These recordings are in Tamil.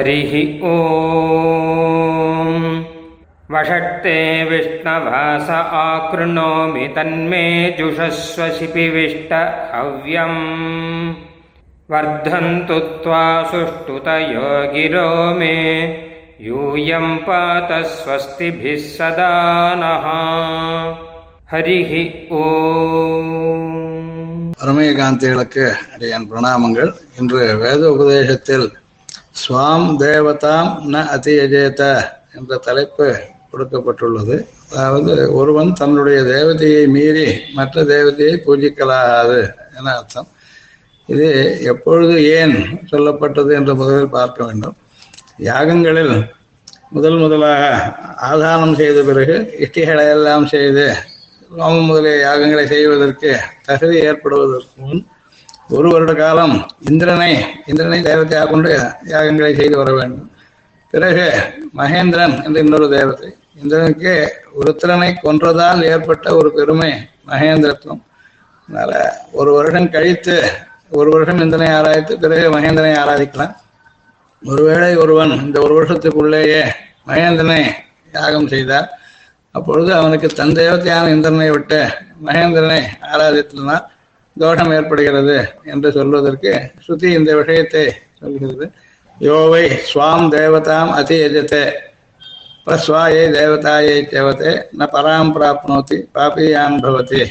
हरिः ॐ वषट्ते विष्णवास आकृणोमि तन्मे जुषस्व शिपिविष्ट हव्यम् वर्धन्तु त्वा सुष्ठुतयो गिरो मे यूयं पात स्वस्तिभिः सदा नः हरिः ॐ பரமேகாந்திகளுக்கு அடியான் பிரணாமங்கள் இன்று வேத உபதேசத்தில் ஸ்வாம் தேவதாம் ந அதியஜேத என்ற தலைப்பு கொடுக்கப்பட்டுள்ளது. அதாவது ஒருவன் தன்னுடைய தேவதையை மீறி மற்ற தேவதையை பூஜிக்கலாகாது என அர்த்தம். இது எப்பொழுது ஏன் சொல்லப்பட்டது என்று முதலில் பார்க்க வேண்டும். யாகங்களில் முதல் முதலாக ஆதானம் செய்த பிறகு இஷ்டிகளை எல்லாம் செய்து ரோமம் முதலிய யாகங்களை செய்வதற்கு தகுதி ஏற்படுவதற்கு முன் ஒரு வருட காலம் இந்திரனை இந்திரனை தேவத்தையாக கொண்டு யாகங்களை செய்து வர வேண்டும். பிறகு மகேந்திரன் என்ற இன்னொரு தேவத்தை இந்திரனுக்கு உருத்திரனை கொன்றதால் ஏற்பட்ட ஒரு பெருமை மகேந்திரத்துவம். அதனால ஒரு வருடம் கழித்து ஒரு வருஷம் இந்திரனை ஆராய்த்து பிறகு மகேந்திரனை ஆராதிக்கலாம். ஒருவேளை ஒருவன் இந்த ஒரு வருஷத்துக்குள்ளேயே மகேந்திரனை யாகம் செய்தார் அப்பொழுது அவனுக்கு தன் தேவத்தையான இந்திரனை விட்டு மகேந்திரனை ஆராதித்தனால் தோஷம் ஏற்படுகிறது என்று சொல்வதற்கு ஸ்ருதி இந்த விஷயத்தை சொல்கிறது. யோவை ஸ்வாம் தேவதாம் அதி பஸ்வாயை தேவதாயை தேவத்தை ந பராம் பிராப்னோத்தி பாபியான் பவதி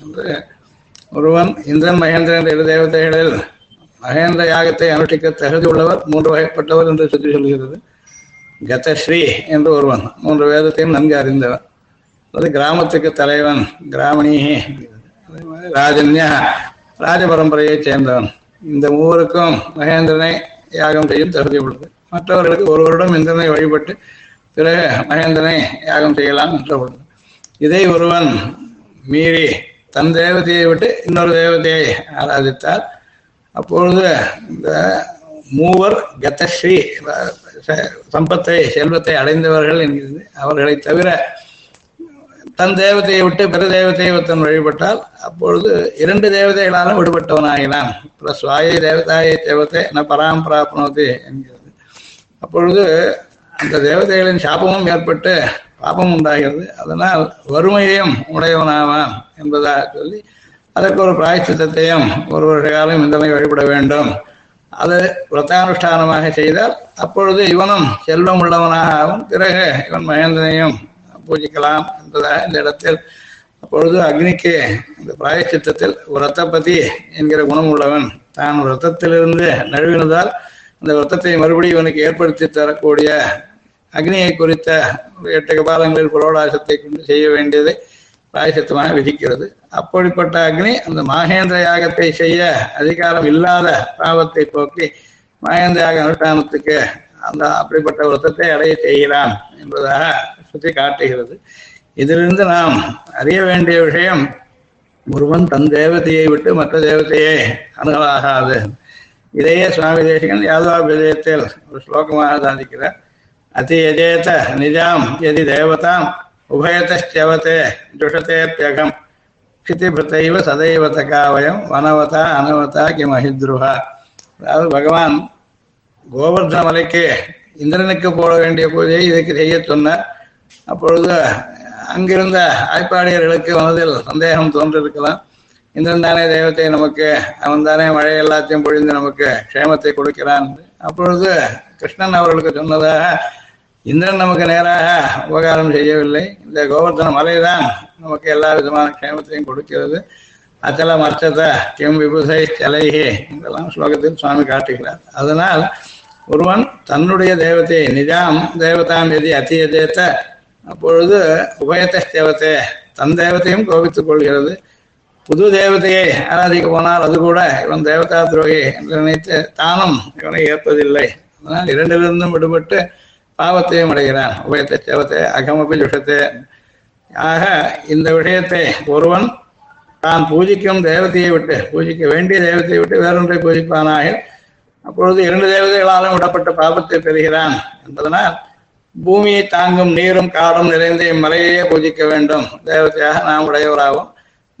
என்று ஒருவன் இந்திரன் மகேந்திரன் என்ற இரு தேவதைகளில் மகேந்திர யாகத்தை அனுஷ்டிக்க தகுதி உள்ளவர் மூன்று வகைப்பட்டவர் என்று சுற்றி சொல்கிறது. கதஸ்ரீ என்று ஒருவன் மூன்று வேதத்தையும் நன்கு அறிந்தவன். அது கிராமத்துக்கு தலைவன் கிராமணியே அதே மாதிரி ராஜன்யா ராஜ பரம்பரையைச் சேர்ந்தவன். இந்த மூவருக்கும் மகேந்திரனை யாகம் செய்யும் தகுதி உள்ளது. மற்றவர்களுக்கு ஒரு வருடம் இந்திரனை வழிபட்டு பிறகு மகேந்திரனை யாகம் செய்யலாம் என்று உள்ளது. இதை ஒருவன் மீறி தன் தேவதையை விட்டு இன்னொரு தேவதையை ஆராதித்தார் அப்பொழுது இந்த மூவர் கதஸ்ரீ சம்பத்தை செல்வத்தை அடைந்தவர்கள் என்கிறது. அவர்களை தவிர தன் தேவதையை விட்டு பிற தேவதையை ஒருத்தன் வழிபட்டால் அப்பொழுது இரண்டு தேவதைகளாலும் விடுபட்டவனாகினான் பிளஸ் வாயை தேவதாயை தேவத்தை ந பராம்பராப்னோதி என்கிறது. அப்பொழுது அந்த தேவதைகளின் சாபமும் ஏற்பட்டு பாபம் உண்டாகிறது. அதனால் வறுமையையும் உடையவனாவான் என்பதாக சொல்லி அதற்கு ஒரு பிராய்ச்சித்தத்தையும் ஒரு வருஷ காலம் இந்தனை வழிபட வேண்டும். அது விரதானுஷ்டானமாக செய்தால் அப்பொழுது இவனும் செல்வம் உள்ளவனாக ஆகும் பிறகு இவன் மகேந்திரனையும் பூஜிக்கலாம் என்பதாக இந்த இடத்தில் அப்பொழுது அக்னிக்கு இந்த பிராயச்சித்தத்தில் விரத்தபதி என்கிற குணம் உள்ளவன் தான் விரத்தத்திலிருந்து நழுவினதால் அந்த விரத்தத்தை மறுபடியும் இவனுக்கு ஏற்படுத்தி தரக்கூடிய அக்னியை குறித்த எட்டு கபாலங்களில் புரோடாசத்தை கொண்டு செய்ய வேண்டியதை பிராயசித்தமாக விதிக்கிறது. அப்படிப்பட்ட அக்னி அந்த மகேந்திர யாகத்தை செய்ய அதிகாரம் இல்லாத பாவத்தை போக்கி மகேந்திர யாக அனுஷ்டானத்துக்கு அந்த அப்படிப்பட்ட விருத்தத்தை அடைய செய்கிறான் என்பதாக சுற்றி காட்டுகிறது. இதிலிருந்து நாம் அறிய வேண்டிய விஷயம் ஒருவன் தன் தேவதையை விட்டு மற்ற தேவதையே அணுகலாகாது. இதையே சுவாமி தேசிகன் யாதவா விஜயத்தில் ஒரு ஸ்லோகமாக சாதிக்கிறார். அதி எஜேத நிஜாம் எதி தேவதாம் உபயத்தவத்தே தியகம் கிருத்திபிருத்தைவ சதைவத காவயம் வனவதா அனவதா கிமஹித்ருஹா அதாவது பகவான் கோவர்தன மலைக்கு இந்திரனுக்கு போட வேண்டிய பூஜையை இதுக்கு செய்ய சொன்னார் அப்பொழுது அங்கிருந்த ஆய்ப்பாடியர்களுக்கு மனதில் சந்தேகம் தோன்றிருக்கலாம். இந்திரன் தானே தெய்வத்தை நமக்கு அவன் தானே மழை எல்லாத்தையும் பொழிந்து நமக்கு க்ஷேமத்தை கொடுக்கிறான். அப்பொழுது கிருஷ்ணன் அவர்களுக்கு சொன்னதாக இந்திரன் நமக்கு நேராக உபகாரம் செய்யவில்லை. இந்த கோவர்தன மலைதான் நமக்கு எல்லா விதமான க்ஷேமத்தையும் கொடுக்கிறது. அச்சல அர்ச்சத கிம் விபுசை சலைஹே இதெல்லாம் ஸ்லோகத்தில் சுவாமி காட்டுகிறார். அதனால் ஒருவன் தன்னுடைய தேவத்தை நிஜாம் தேவதாம் எதி அத்தியதேத்த அப்பொழுது உபயத்த தேவத்தை தன் தேவத்தையும் கோபித்துக் கொள்கிறது. புது தேவதையை ஆராதிக்க போனால் அது கூட இவன் தேவதா துரோகி என்று நினைத்து தானும் இவனை ஏற்பதில்லை. அதனால் இரண்டிலிருந்தும் விடுபட்டு பாவத்தையும் அடைகிறான். உபயத்தை தேவத்தை அகமபி விஷத்தை ஆக இந்த விஷயத்தை ஒருவன் தான் பூஜிக்கும் தேவதையை விட்டு பூஜிக்க வேண்டிய தேவத்தை விட்டு வேறொன்றை பூஜிப்பானாக அப்பொழுது இரண்டு தேவதைகளாலும் விடப்பட்ட பாபத்தை பெறுகிறான் என்பதனால் பூமியை தாங்கும் நீரும் காடும் நிறைந்த இம்மலையே பூஜிக்க வேண்டும். தேவதையாக நாம் உடையவராகும்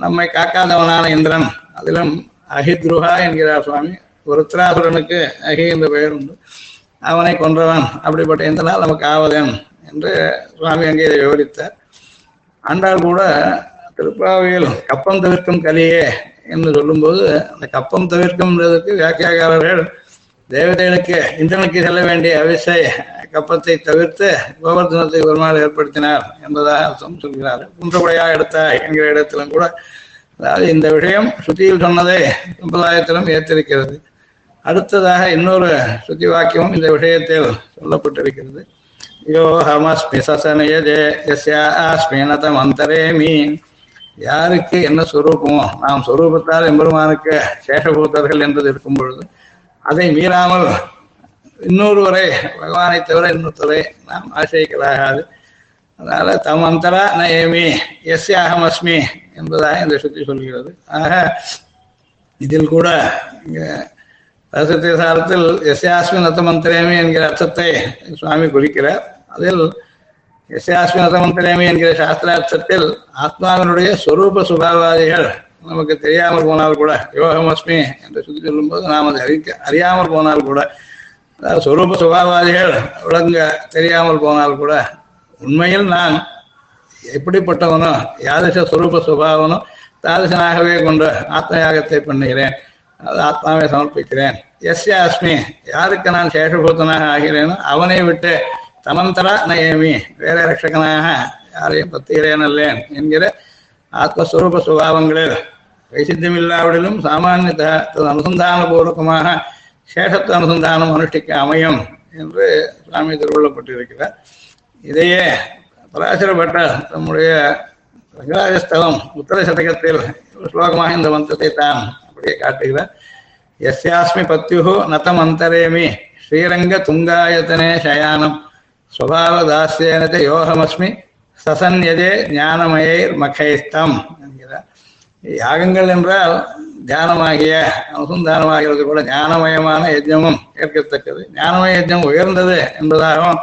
நம்மை காக்காதவனான இந்திரன் அதிலும் அஹித்ருஹா என்கிறார் சுவாமி. ருத்ராசுரனுக்கு அகி என்ற பெயர் உண்டு. அவனை கொன்றவன். அப்படிப்பட்ட இந்திரனால் நமக்கு ஆவதன் என்று சுவாமி அங்கே இதை விவரித்தார். ஆண்டாள் கூட திருப்பாவையில் கப்பம் தவிர்க்கும் கலியே என்று சொல்லும்போது அந்த கப்பம் தவிர்க்கும்ன்றதுக்கு வியாக்கியாகாரர்கள் தேவதைகளுக்கு இந்திரனுக்கு செல்ல வேண்டிய அவிசை கப்பத்தை தவிர்த்து கோவர்தனத்தை பெருமாள் ஏற்படுத்தினார் என்பதாக அர்த்தம் சொல்கிறார். குன்றகுடையா எடுத்தாய் என்கிற இடத்திலும் கூட அதாவது இந்த விஷயம் சுத்தியில் சொன்னதை சம்பிரதாயத்திலும் ஏற்றிருக்கிறது. அடுத்ததாக இன்னொரு சுத்தி வாக்கியமும் இந்த விஷயத்தில் சொல்லப்பட்டிருக்கிறது. யோ ஹமஸ்மி நதம் அந்தரே மீன். யாருக்கு என்ன சொரூபமோ நாம் சுரூபத்தால் எம்பெருமானுக்கு சேஷபூத்தர்கள் என்றது இருக்கும் பொழுது அதை மீறாமல் இன்னொருவரை பகவானை தவிர இன்னொருத்தரை நாம் ஆசிரியக்கலாகாது அதனால தம் அந்தரா நயமி எஸ் அஸ்மி என்பதாக இந்த சுத்தி சொல்கிறது. ஆக இதில் கூட இங்க ரசத்திய சாரத்தில் நத்தமந்திரேமி என்கிற அர்த்தத்தை சுவாமி குறிக்கிறார். அதில் எஸ்யாஸ்மி நத்தமந்திரேமி என்கிற சாஸ்திரார்த்தத்தில் ஆத்மாவினுடைய சொரூப சுபாவாதிகள் நமக்கு தெரியாமல் போனால் கூட யோகமஸ்மி என்று சொல்லி சொல்லும்போது நாம் அதை அறிக்க அறியாமல் போனால் கூட அதாவது சொரூப சுபாவாதிகள் விளங்க தெரியாமல் போனால் கூட உண்மையில் நான் எப்படிப்பட்டவனோ யாதிச சுரூப சுபாவனோ தாதிசனாகவே கொண்டு ஆத்மயாகத்தை பண்ணுகிறேன் அது ஆத்மாவை சமர்ப்பிக்கிறேன். எஸ் அஸ்மி யாருக்கு நான் சேஷபூத்தனாக ஆகிறேனோ அவனை விட்டு தமந்தரா நயமி வேற ரட்சகனாக யாரையும் பத்துகிறேன் அல்லேன் என்கிற ஆத்மஸ்வரூப சுபாவங்களில் வைசித்தியம் இல்லாவிடிலும் சாமானியத தது அனுசந்தான பூர்வகமாக சேஷத்துவ அனுசந்தானம் அனுஷ்டிக்க அமையும் என்று சுவாமி திருவள்ளப்பட்டிருக்கிறார் இதையே பராசர பட்டர் தம்முடைய ரங்கராஜஸ்தலம் உத்தர சதகத்தில் ஸ்லோகமாக இந்த மந்திரத்தை தான் அப்படியே காட்டுகிறார் எஸ்யாஸ்மி பத்யு நதம் அந்தரேமி ஸ்ரீரங்க துங்காயத்தனே சயானம் ஸ்வபாவதாஸ்யேன யோகமஸ்மி சசன்யதே ஞானமயர் மகைஸ்தம் யாகங்கள் என்றால் தியானமாகிய அனுசந்தானமாகிறது கூட ஞானமயமான யஜ்ஞமும் ஏற்கத்தக்கது. ஞானமய யஜ்ஞம் உயர்ந்தது என்பதாகவும்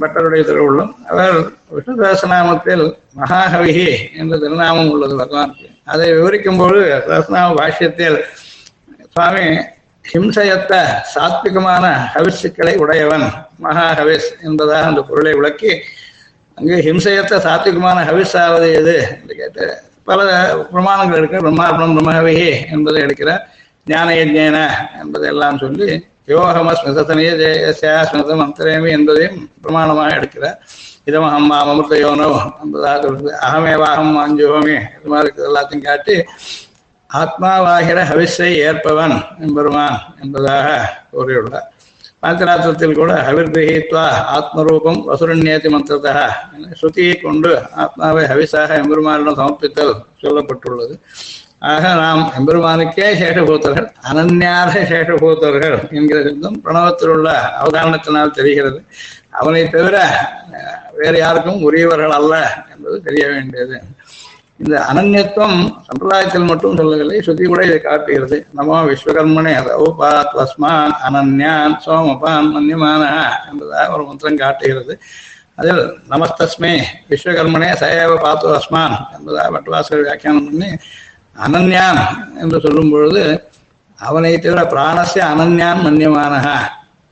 பட்டருடைய திருவுள்ளம். அவர் விஷ்ணுதாசநாமத்தில் சகசநாமத்தில் என்ற திருநாமம் உள்ளது பகவானுக்கு. அதை விவரிக்கும்போது தாசநாம பாஷ்யத்தில் சுவாமி ஹிம்சையத்த சாத்விகமான ஹவிசுக்களை உடையவன் மகாஹவிஸ் என்பதாக அந்த பொருளை விளக்கி அங்கு ஹிம்சையத்த சாத்விகமான ஹவிஸாவது எது? என்று கேட்டு பல பிரமாணங்கள் எடுக்கிற பிரம்மார்ப்பணம் பிரம்மஹவிகி என்பதை எடுக்கிறார் ஞான யஜ்ஞேன என்பதையெல்லாம் சொல்லி யோகம ஸ்மிருதனைய ஜெயசியா ஸ்மிருதம் அந்தரேமி என்பதையும் பிரமாணமாக எடுக்கிறார் இதமஹம் மாம் அமிர்த யோனோ என்பதாக சொல்றது அகமேவாகம் அஞ்சுகோமி இது மாதிரி இருக்கிறது எல்லாத்தையும் காட்டி ஆத்மாவாகிற ஹவிஸை ஏற்பவன் என்பருமான் என்பதாக கூறியுள்ளார். பாஞ்சராத்திரத்தில் கூட ஹவிர்கிரகித்வா ஆத்மரூபம் வசுரண்யேதி மந்திரத்தா ஸ்ருதியை கொண்டு ஆத்மாவை ஹவிசாக எம்பெருமானிடம் சமர்ப்பித்தல் சொல்லப்பட்டுள்ளது ஆக நாம் எம்பெருமானுக்கே சேஷபூத்தர்கள் அனன்யார சேஷபூத்தர்கள் என்கிற சிந்தம் பிரணவத்தில் உள்ள அவதாரணத்தினால் தெரிகிறது அவனை தவிர வேறு யாருக்கும் உரியவர்கள் அல்ல என்பது தெரிய வேண்டியது இந்த அனன்யத்துவம் சம்பிரதாயத்தில் மட்டும் சொல்லவில்லை ஸ்ருதி கூட இதை காட்டுகிறது. நமோ விஸ்வகர்மனே ரவுபாத் வஸ்மான் அனன்யான் சோமபான் மன்யமான என்பதாக ஒரு மந்திரம் காட்டுகிறது. அதில் நமஸ்தஸ்மே விஸ்வகர்மனே சயவ பாத்து அஸ்மான் என்பதாக பட்டுவாசகர் வியாக்கியானம் பண்ணி அனன்யான் என்று சொல்லும் பொழுது அவனை தவிர பிராணசிய அனன்யான் மன்யமானஹா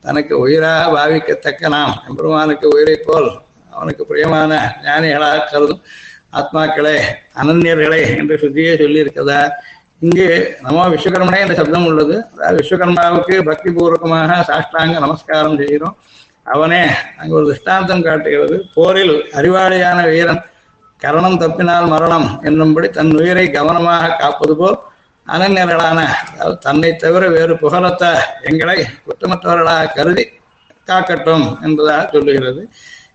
தனக்கு உயிராக பாவிக்கத்தக்க நாம். எம்பெருமானுக்கு உயிரை போல் அவனுக்கு பிரியமான ஞானிகளாக கருதும். ஆத்மாக்களே அனன்யர்களே என்று சுத்தியே சொல்லி இருக்கதா இங்கு நமோ விஸ்வகர்மனே என்ற சப்தம் உள்ளது. அதாவது விஸ்வகர்மாவுக்கு பக்தி பூர்வகமாக சாஷ்டாங்க நமஸ்காரம் செய்கிறோம். அவனே அங்கு ஒரு திருஷ்டாந்தம் காட்டுகிறது. போரில் அறிவாளியான வீரன் கரணம் தப்பினால் மரணம் என்னும்படி தன் உயிரை கவனமாக காப்பது போல் அனன்யர்களான அதாவது தன்னை தவிர வேறு புகழத்த எங்களை குற்றமற்றவர்களாக கருதி காக்கட்டும் என்பதாக சொல்லுகிறது.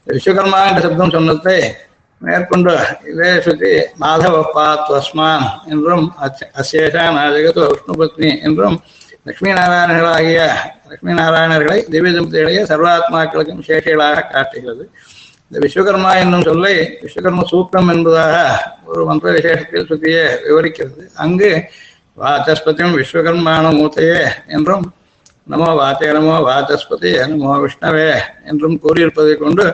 விஸ்வகர்மா என்ற சப்தம் சொன்னதை மேற்கொண்டு இதே சுத்தி மாதவ பாத்வஸ்மான் என்றும் அசேஷான விஷ்ணு விஷ்ணுபத்னி என்றும் லட்சுமி நாராயணர்களாகிய லட்சுமி நாராயணர்களை திவ்ய தம்பதிகளையே சர்வாத்மாக்களுக்கும் சேஷிகளாக காட்டுகிறது. இந்த விஸ்வகர்மா என்னும் சொல்லை விஸ்வகர்ம சூக்ரம் என்பதாக ஒரு மந்திர விசேஷத்தில் சுத்தியே விவரிக்கிறது. அங்கு வாச்சஸ்பதியும் விஸ்வகர்மான மூத்தையே என்றும் நமோ வாத்தே நமோ வாச்சஸ்பதி நமோ விஷ்ணவே என்றும் கூறியிருப்பதை கொண்டு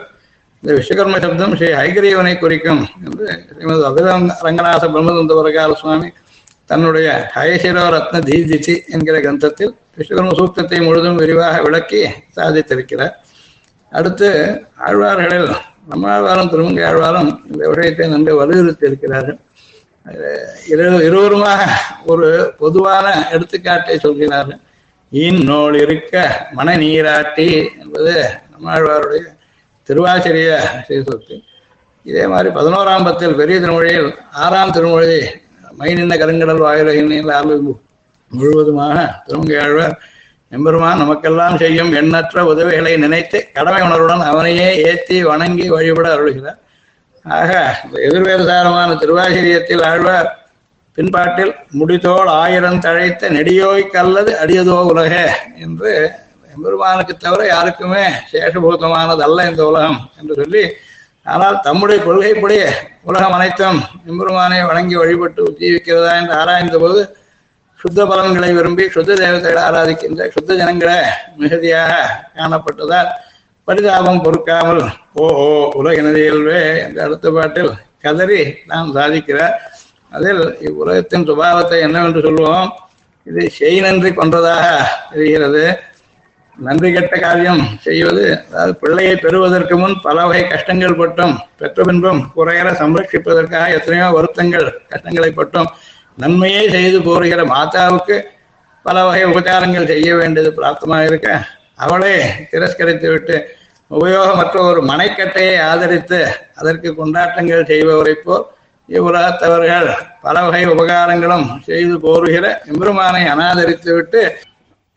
இந்த விஸ்வகர்ம சப்தம் ஸ்ரீ ஹைகிரீவனை குறிக்கும் என்று ஸ்ரீமது அபிரங்க ரங்கநாத பிரம்மதந்த வரகால சுவாமி தன்னுடைய ஹயசிரோ ரத்ன தீதிச்சி என்கிற கிரந்தத்தில் விஸ்வகர்ம சூக்தத்தை முழுதும் விரிவாக விளக்கி சாதித்திருக்கிறார். அடுத்து ஆழ்வார்களில் நம்மாழ்வாரும் திருமங்கை ஆழ்வாரும் இந்த விஷயத்தை நன்கு வலியுறுத்தி இருக்கிறார்கள். இரு இருவருமாக ஒரு பொதுவான எடுத்துக்காட்டை சொல்கிறார்கள். இந்நூல் இருக்க மன நீராட்டி என்பது நம்மாழ்வாருடைய திருவாச்சரிய சீர்திருத்தி இதே மாதிரி பதினோராம் பத்தில் பெரிய திருமொழியில் ஆறாம் திருமொழி மைநின்ன கருங்கடல் வாயிலில் முழுவதுமாக திருமங்கை ஆழ்வார் எம்பெருமான் நமக்கெல்லாம் செய்யும் எண்ணற்ற உதவிகளை நினைத்து கடமை உணர்வுடன் அவனையே ஏற்றி வணங்கி வழிபட அருள்கிறார். ஆக எதிர்வேதாரமான திருவாசிரியத்தில் ஆழ்வார் பின்பாட்டில் முடித்தோள் ஆயிரம் தழைத்த நெடியோய் கல்லது அடியதோ உலக என்று எம்பெருமானுக்கு தவிர யாருக்குமே சேஷபூதமானது அல்ல இந்த உலகம் என்று சொல்லி ஆனால் தம்முடைய கொள்கைப்படி உலகம் அனைத்தும் எம்பெருமானை வணங்கி வழிபட்டு ஜீவிக்கிறதா என்று ஆராய்ந்த போது சுத்த பலன்களை விரும்பி சுத்த தேவதைகளை ஆராதிக்கின்ற சுத்த ஜனங்களை மிகுதியாக காணப்பட்டதால் பரிதாபம் பொறுக்காமல் ஓ ஓ உலகினது என்ற அடுத்த பாட்டில் கதறி நாம் சாதிக்கிறார். அதில் இவ்வுலகத்தின் சுபாவத்தை என்னவென்று சொல்லுவோம் இது செய் நன்றி கொன்றதாக தெரிகிறது. நன்றி கெட்ட காரியம் செய்வது அதாவது பிள்ளையை பெறுவதற்கு முன் பல வகை கஷ்டங்கள் பட்டும் பெற்ற பின்பும் குறையற சம்ரட்சிப்பதற்காக எத்தனையோ வருத்தங்கள் கஷ்டங்களை பட்டும் நன்மையே செய்து போருகிற மாதாவுக்கு பல வகை உபச்சாரங்கள் செய்ய வேண்டியது பிராப்தமாக இருக்க அவளே திரஸ்கரித்து விட்டு உபயோகமற்ற ஒரு மனைக்கட்டையை ஆதரித்து அதற்கு கொண்டாட்டங்கள் செய்பவரை போல் இவ்வுலகத்தவர்கள் பல வகை உபகாரங்களும் செய்து போருகிற எம்பெருமானை அனாதரித்து விட்டு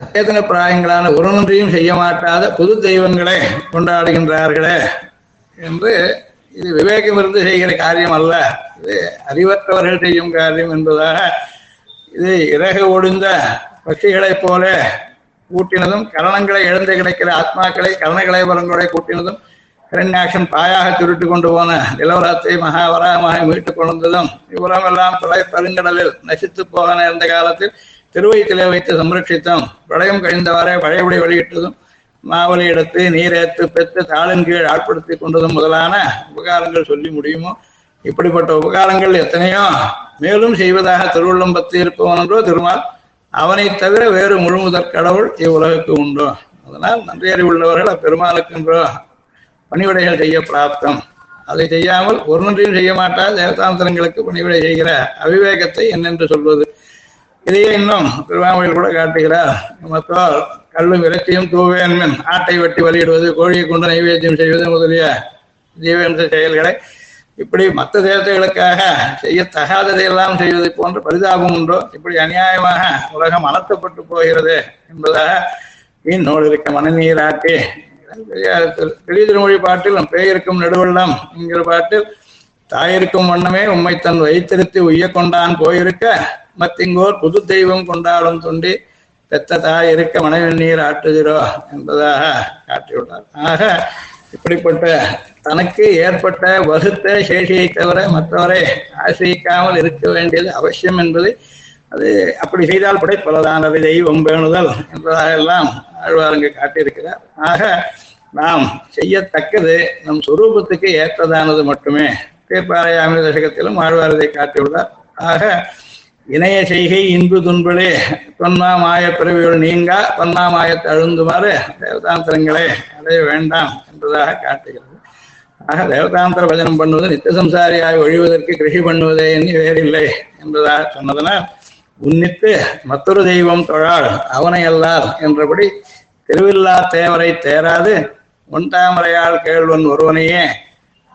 சேதன பிராயங்களான ஒருவொன்றையும் செய்ய மாட்டாத புது தெய்வங்களை கொண்டாடுகின்றார்களே என்று இது விவேகம் இருந்து செய்கிற காரியம் அல்ல இது அறிவற்றவர்கள் செய்யும் காரியம் என்பதாக இது இறகு ஒடிந்த பட்சிகளைப் போல கூட்டினதும் கரணங்களை இழந்து கிடைக்கிற ஆத்மாக்களை கரணகளை வரங்களை கூட்டினதும் கிரண்யாக்ஷன் பாயாக திருட்டு கொண்டு போன நிலவரத்தை மகாவராமாக மீட்டுக் கொண்டதும் இவ்வுலமெல்லாம் தொலை பெருங்கடலில் நசித்து போக நேர்ந்த காலத்தில் திருவயிற்றிலே வைத்து சம்ரட்சித்தோம் பிரளயம் கழிந்தவாறே பழையபடி வெளியிட்டதும் மாவலி எடுத்து நீரேத்து பெற்று தாளின் கீழ் ஆட்படுத்தி கொண்டதும் முதலான உபகாரங்கள் சொல்லி முடியுமோ? இப்படிப்பட்ட உபகாரங்கள் எத்தனையோ? மேலும் செய்வதாக திருவள்ளம் பத்து இருப்பவன் என்றோ திருமால் அவனை தவிர வேறு முழுமுதற் கடவுள் இவ்வுலகுக்கு உண்டோ? அதனால் நன்றி அறிவுள்ளவர்கள் அப்பெருமாளுக்கென்றோ பணிவிடைகள் செய்ய பிராப்தம். அதை செய்யாமல் ஒரு நன்றியும் செய்ய மாட்டால் தேவதாந்திரங்களுக்கு பணிவிடை செய்கிற அவிவேகத்தை என்னென்று சொல்வது? இதையே இன்னும் திருவாமையில் கூட காட்டுகிறார். மத்தால் கல்லும் இறைச்சியும் தூவேன்மின் ஆட்டை வெட்டி வழியிடுவது கோழியை கொண்டு நைவேத்தியம் செய்வது முதலிய ஜீவன்ற செயல்களை இப்படி மற்ற தேவதைகளுக்காக செய்யத்தகாததையெல்லாம் செய்வது போன்ற பரிதாபம் உண்டோ? இப்படி அநியாயமாக உலகம் அனர்த்தப்பட்டு போகிறது என்பதாக மீன் இருக்க மனநீராட்டி பெரிய திருமொழி பாட்டில் பேயிருக்கும் நெடுவெள்ளம் என்கிற பாட்டில் தாயிருக்கும் வண்ணமே உம்மை தன் வைத்திருத்தி உய்ய கொண்டான் போயிருக்க மத்திங்கோர் புது தெய்வம் கொண்டாடும் தொண்டி பெத்த தாய் இருக்க மனைவெண்ணீர் ஆற்றுகிறோ என்பதாக காட்டியுள்ளார். ஆக இப்படிப்பட்ட தனக்கு ஏற்பட்ட வகுத்த சேஷியை தவிர மற்றவரை ஆசிரியிக்காமல் இருக்க வேண்டியது அவசியம் என்பதை அது அப்படி செய்தால் படைப்பலதானது தெய்வம் பேணுதல் என்பதாக எல்லாம் ஆழ்வாரங்க காட்டியிருக்கிறார். ஆக நாம் செய்யத்தக்கது நம் சுரூபத்துக்கு ஏற்றதானது மட்டுமே. தீர்ப்பாறையாமி தசகத்திலும் ஆழ்வாரதை காட்டியுள்ளார். ஆக இணைய செய்கை இன்பு துன்புளே தொன்னா மாய பிறவிகள் நீங்கா தொன்னா மாயத்தை அழுந்துமாறு தேவதாந்திரங்களே அடைய வேண்டாம் என்பதாக காட்டுகிறது. ஆக தேவதாந்திர பஜனம் பண்ணுவது நித்த சம்சாரியாய் ஒழிவதற்கு கிருஷி பண்ணுவதே எண்ணி வேறில்லை என்பதாக சொன்னதனால் உன்னித்து மற்றொரு தெய்வம் தொழாள் அவனை அல்லால் என்றபடி திருவில்லா தேவரை தேராது ஒன்றாமரையால் கேள்வன் ஒருவனையே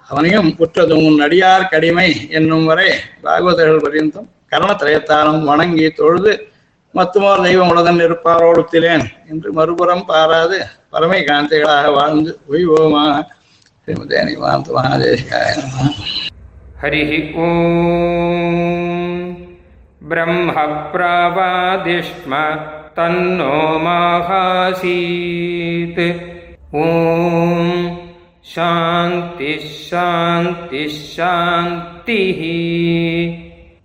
அவனையும் குற்றதும் உன் அடியார் கடிமை என்னும் வரை பாகவதர்கள் பரியந்தம் கரணத்திரயத்தாலும் வணங்கி தொழுது மத்துமோர் தெய்வம் உலகன் இருப்பாரோடுத்திலேன் என்று மறுபுறம் பாராது பரமை காந்திகளாக வாழ்ந்து உய்வோமாக ஸ்ரீமதே நிவாந்த மகாதேசிகாய ஹரி ஓம். பிரம்ம பிராவாதிஷ்ம தன்னோ மாகாசீத். ஓம். சாந்தி சாந்தி